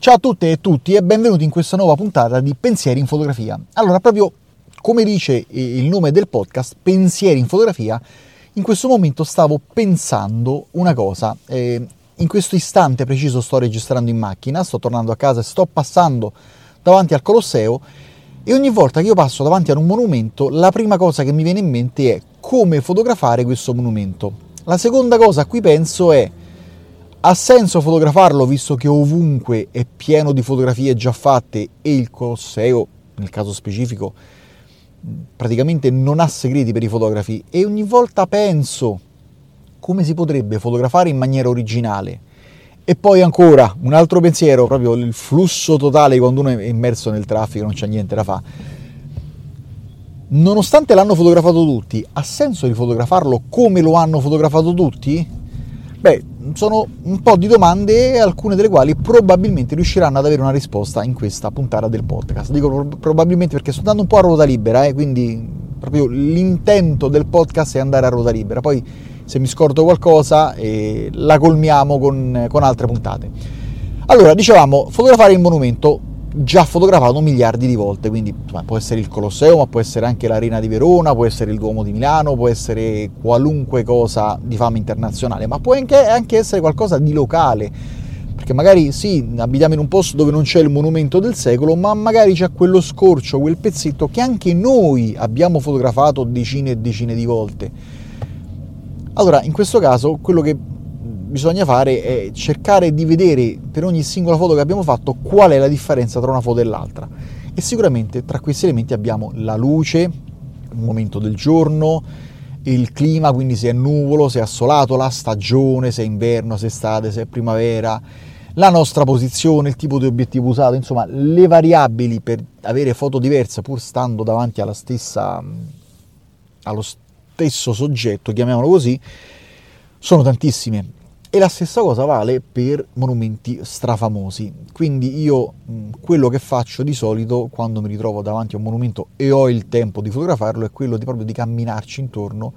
Ciao a tutte e tutti e benvenuti in questa nuova puntata di Pensieri in fotografia. Allora, proprio come dice il nome del podcast, Pensieri in fotografia, in questo momento stavo pensando una cosa. Eh, in questo istante preciso sto registrando in macchina, sto tornando a casa e sto passando davanti al Colosseo e ogni volta che io passo davanti ad un monumento, la prima cosa che mi viene in mente è come fotografare questo monumento. La seconda cosa a cui penso è ha senso fotografarlo visto che ovunque è pieno di fotografie già fatte e il Colosseo, nel caso specifico, praticamente non ha segreti per i fotografi e ogni volta penso come si potrebbe fotografare in maniera originale. E poi ancora un altro pensiero, proprio il flusso totale quando uno è immerso nel traffico, non c'è niente da fare. Nonostante l'hanno fotografato tutti, ha senso di fotografarlo come lo hanno fotografato tutti? Beh, sono un po' di domande, alcune delle quali probabilmente riusciranno ad avere una risposta in questa puntata del podcast. Dico probabilmente perché sto andando un po' a ruota libera, eh, quindi proprio l'intento del podcast è andare a ruota libera. Poi se mi scordo qualcosa eh, la colmiamo con, con altre puntate. Allora, dicevamo, fotografare il monumento già fotografato miliardi di volte, quindi insomma, può essere il Colosseo, ma può essere anche l'Arena di Verona, può essere il Duomo di Milano, può essere qualunque cosa di fama internazionale, ma può anche, anche essere qualcosa di locale, perché magari sì, abitiamo in un posto dove non c'è il monumento del secolo, ma magari c'è quello scorcio, quel pezzetto che anche noi abbiamo fotografato decine e decine di volte. Allora, in questo caso, quello che bisogna fare è cercare di vedere per ogni singola foto che abbiamo fatto qual è la differenza tra una foto e l'altra. E sicuramente tra questi elementi abbiamo la luce, il momento del giorno, il clima, quindi se è nuvolo, se è assolato, la stagione, se è inverno, se è estate, se è primavera, la nostra posizione, il tipo di obiettivo usato, insomma le variabili per avere foto diverse pur stando davanti alla stessa, allo stesso soggetto, chiamiamolo così, sono tantissime e la stessa cosa vale per monumenti strafamosi. Quindi io quello che faccio di solito quando mi ritrovo davanti a un monumento e ho il tempo di fotografarlo è quello di proprio di camminarci intorno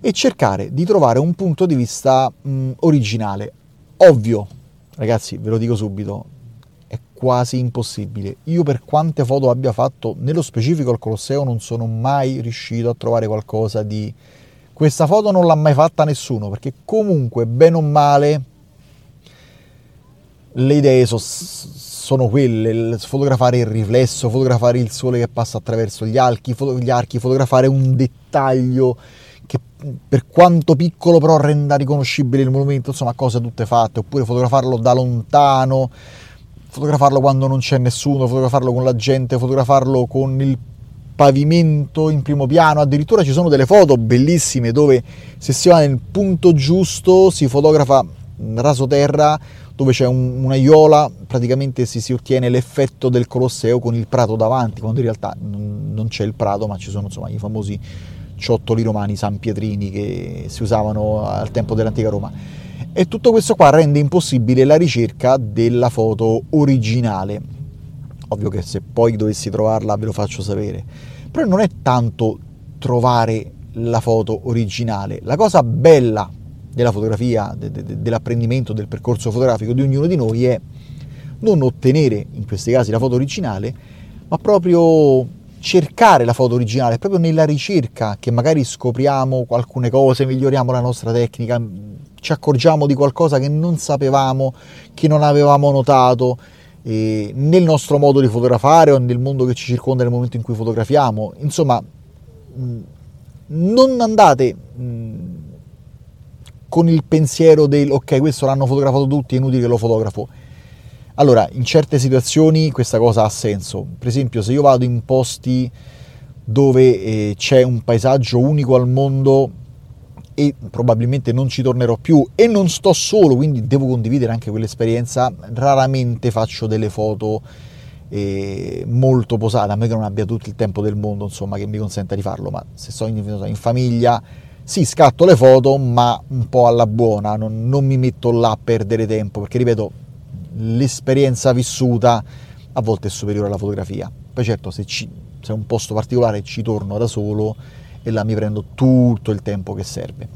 e cercare di trovare un punto di vista mh, originale. Ovvio, ragazzi, ve lo dico subito, è quasi impossibile. Io per quante foto abbia fatto, nello specifico al Colosseo, non sono mai riuscito a trovare qualcosa di questa foto non l'ha mai fatta nessuno perché comunque, bene o male, le idee so, sono quelle, fotografare il riflesso, fotografare il sole che passa attraverso gli archi, gli archi fotografare un dettaglio che per quanto piccolo però renda riconoscibile il monumento, insomma cose tutte fatte, oppure fotografarlo da lontano, fotografarlo quando non c'è nessuno, fotografarlo con la gente, fotografarlo con il pavimento in primo piano, addirittura ci sono delle foto bellissime dove se si va nel punto giusto si fotografa raso terra dove c'è un, un'aiola, praticamente si, si, ottiene l'effetto del Colosseo con il prato davanti, quando in realtà non, non c'è il prato, ma ci sono insomma i famosi ciottoli romani San Pietrini che si usavano al tempo dell'antica Roma. E tutto questo qua rende impossibile la ricerca della foto originale. Ovvio che se poi dovessi trovarla ve lo faccio sapere. Però non è tanto trovare la foto originale. La cosa bella della fotografia, de, de, dell'apprendimento del percorso fotografico di ognuno di noi è non ottenere in questi casi la foto originale, ma proprio cercare la foto originale, proprio nella ricerca che magari scopriamo alcune cose, miglioriamo la nostra tecnica, ci accorgiamo di qualcosa che non sapevamo, che non avevamo notato eh, nel nostro modo di fotografare o nel mondo che ci circonda nel momento in cui fotografiamo. Insomma, mh, non andate mh, con il pensiero del ok, questo l'hanno fotografato tutti, è inutile che lo fotografo. Allora, in certe situazioni questa cosa ha senso. Per esempio, se io vado in posti dove eh, c'è un paesaggio unico al mondo e probabilmente non ci tornerò più e non sto solo, quindi devo condividere anche quell'esperienza, raramente faccio delle foto eh, molto posate, a me che non abbia tutto il tempo del mondo, insomma, che mi consenta di farlo, ma se sto in, in famiglia, sì, scatto le foto, ma un po' alla buona, non, non mi metto là a perdere tempo, perché ripeto, l'esperienza vissuta a volte è superiore alla fotografia. Poi certo, se, ci, se è un posto particolare ci torno da solo, e là mi prendo tutto il tempo che serve.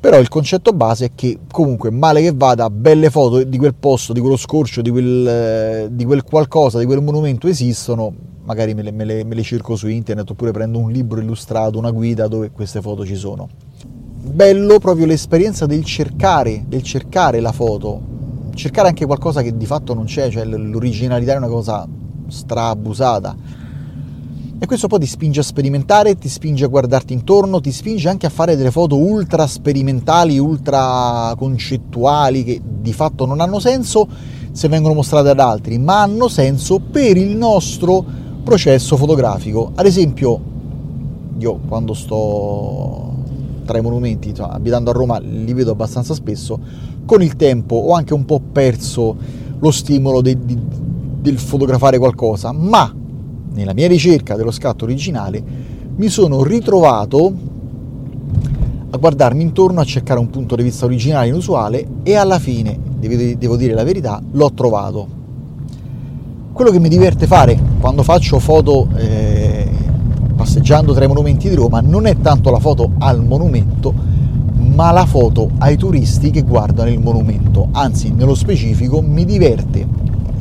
Però il concetto base è che comunque male che vada, belle foto di quel posto, di quello scorcio, di quel, eh, di quel qualcosa, di quel monumento esistono, magari me le, me, le, me le cerco su internet oppure prendo un libro illustrato, una guida dove queste foto ci sono. Bello proprio l'esperienza del cercare, del cercare la foto, cercare anche qualcosa che di fatto non c'è, cioè l'originalità è una cosa strabusata e questo poi ti spinge a sperimentare, ti spinge a guardarti intorno, ti spinge anche a fare delle foto ultra sperimentali, ultra concettuali, che di fatto non hanno senso se vengono mostrate ad altri, ma hanno senso per il nostro processo fotografico. Ad esempio, io quando sto tra i monumenti, insomma, abitando a Roma, li vedo abbastanza spesso, con il tempo ho anche un po' perso lo stimolo de, de, del fotografare qualcosa, ma nella mia ricerca dello scatto originale, mi sono ritrovato a guardarmi intorno, a cercare un punto di vista originale inusuale e alla fine, devo dire la verità, l'ho trovato. Quello che mi diverte fare quando faccio foto eh, passeggiando tra i monumenti di Roma non è tanto la foto al monumento, ma la foto ai turisti che guardano il monumento. Anzi, nello specifico mi diverte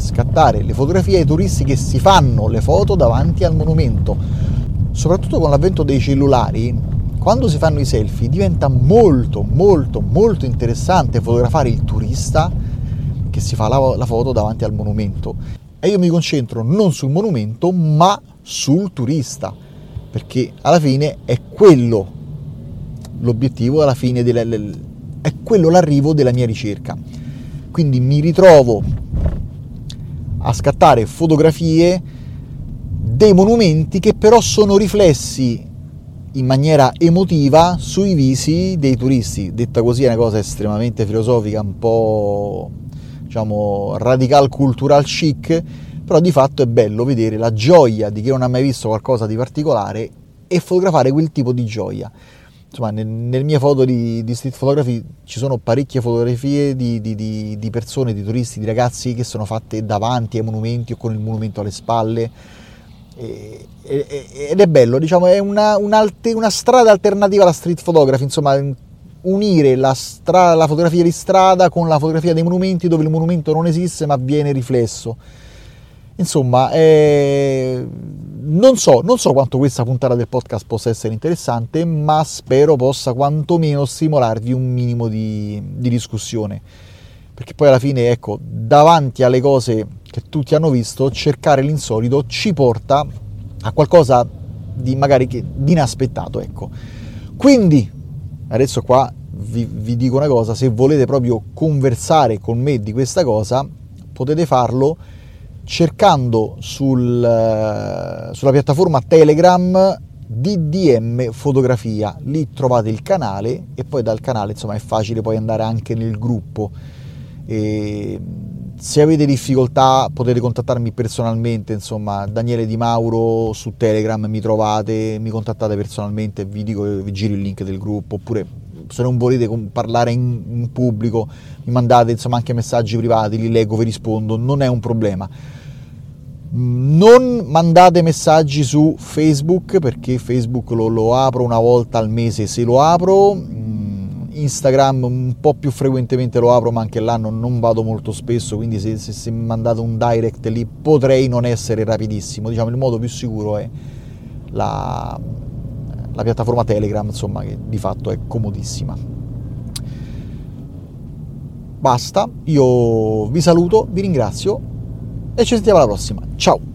scattare le fotografie ai turisti che si fanno le foto davanti al monumento. Soprattutto con l'avvento dei cellulari, quando si fanno i selfie diventa molto molto molto interessante fotografare il turista che si fa la, la foto davanti al monumento. E io mi concentro non sul monumento ma sul turista, perché alla fine è quello l'obiettivo, alla fine della, è quello l'arrivo della mia ricerca. Quindi mi ritrovo a scattare fotografie dei monumenti che però sono riflessi in maniera emotiva sui visi dei turisti. Detta così è una cosa estremamente filosofica, un po' diciamo radical cultural chic, però di fatto è bello vedere la gioia di chi non ha mai visto qualcosa di particolare e fotografare quel tipo di gioia insomma, nel, nelle mie foto di, di, street photography ci sono parecchie fotografie di, di, di, persone, di turisti, di ragazzi che sono fatte davanti ai monumenti o con il monumento alle spalle. Ed è bello, diciamo, è una, una, strada alternativa alla street photography, insomma, unire la, stra, la fotografia di strada con la fotografia dei monumenti dove il monumento non esiste ma viene riflesso. Insomma, eh, non, so, non so quanto questa puntata del podcast possa essere interessante, ma spero possa quantomeno stimolarvi un minimo di, di discussione. Perché poi alla fine, ecco, davanti alle cose che tutti hanno visto, cercare l'insolito ci porta a qualcosa di magari che, di inaspettato, ecco. Quindi, adesso qua vi, vi dico una cosa, se volete proprio conversare con me di questa cosa, potete farlo cercando sul, eh, sulla piattaforma Telegram DDM Fotografia, lì trovate il canale e poi dal canale insomma è facile poi andare anche nel gruppo. E se avete difficoltà potete contattarmi personalmente, insomma Daniele Di Mauro su Telegram mi trovate, mi contattate personalmente, vi dico vi giro il link del gruppo oppure se non volete parlare in, in pubblico mi mandate insomma anche messaggi privati, li leggo, vi rispondo, non è un problema non mandate messaggi su Facebook perché Facebook lo, lo, apro una volta al mese se lo apro. Mm, Instagram un po' più frequentemente lo apro, ma anche là non, non vado molto spesso, quindi se, se, se, mandate un direct lì potrei non essere rapidissimo. Diciamo il modo più sicuro è la, la piattaforma Telegram, insomma, che di fatto è comodissima. Basta, io vi saluto, vi ringrazio e ci sentiamo alla prossima. Ciao!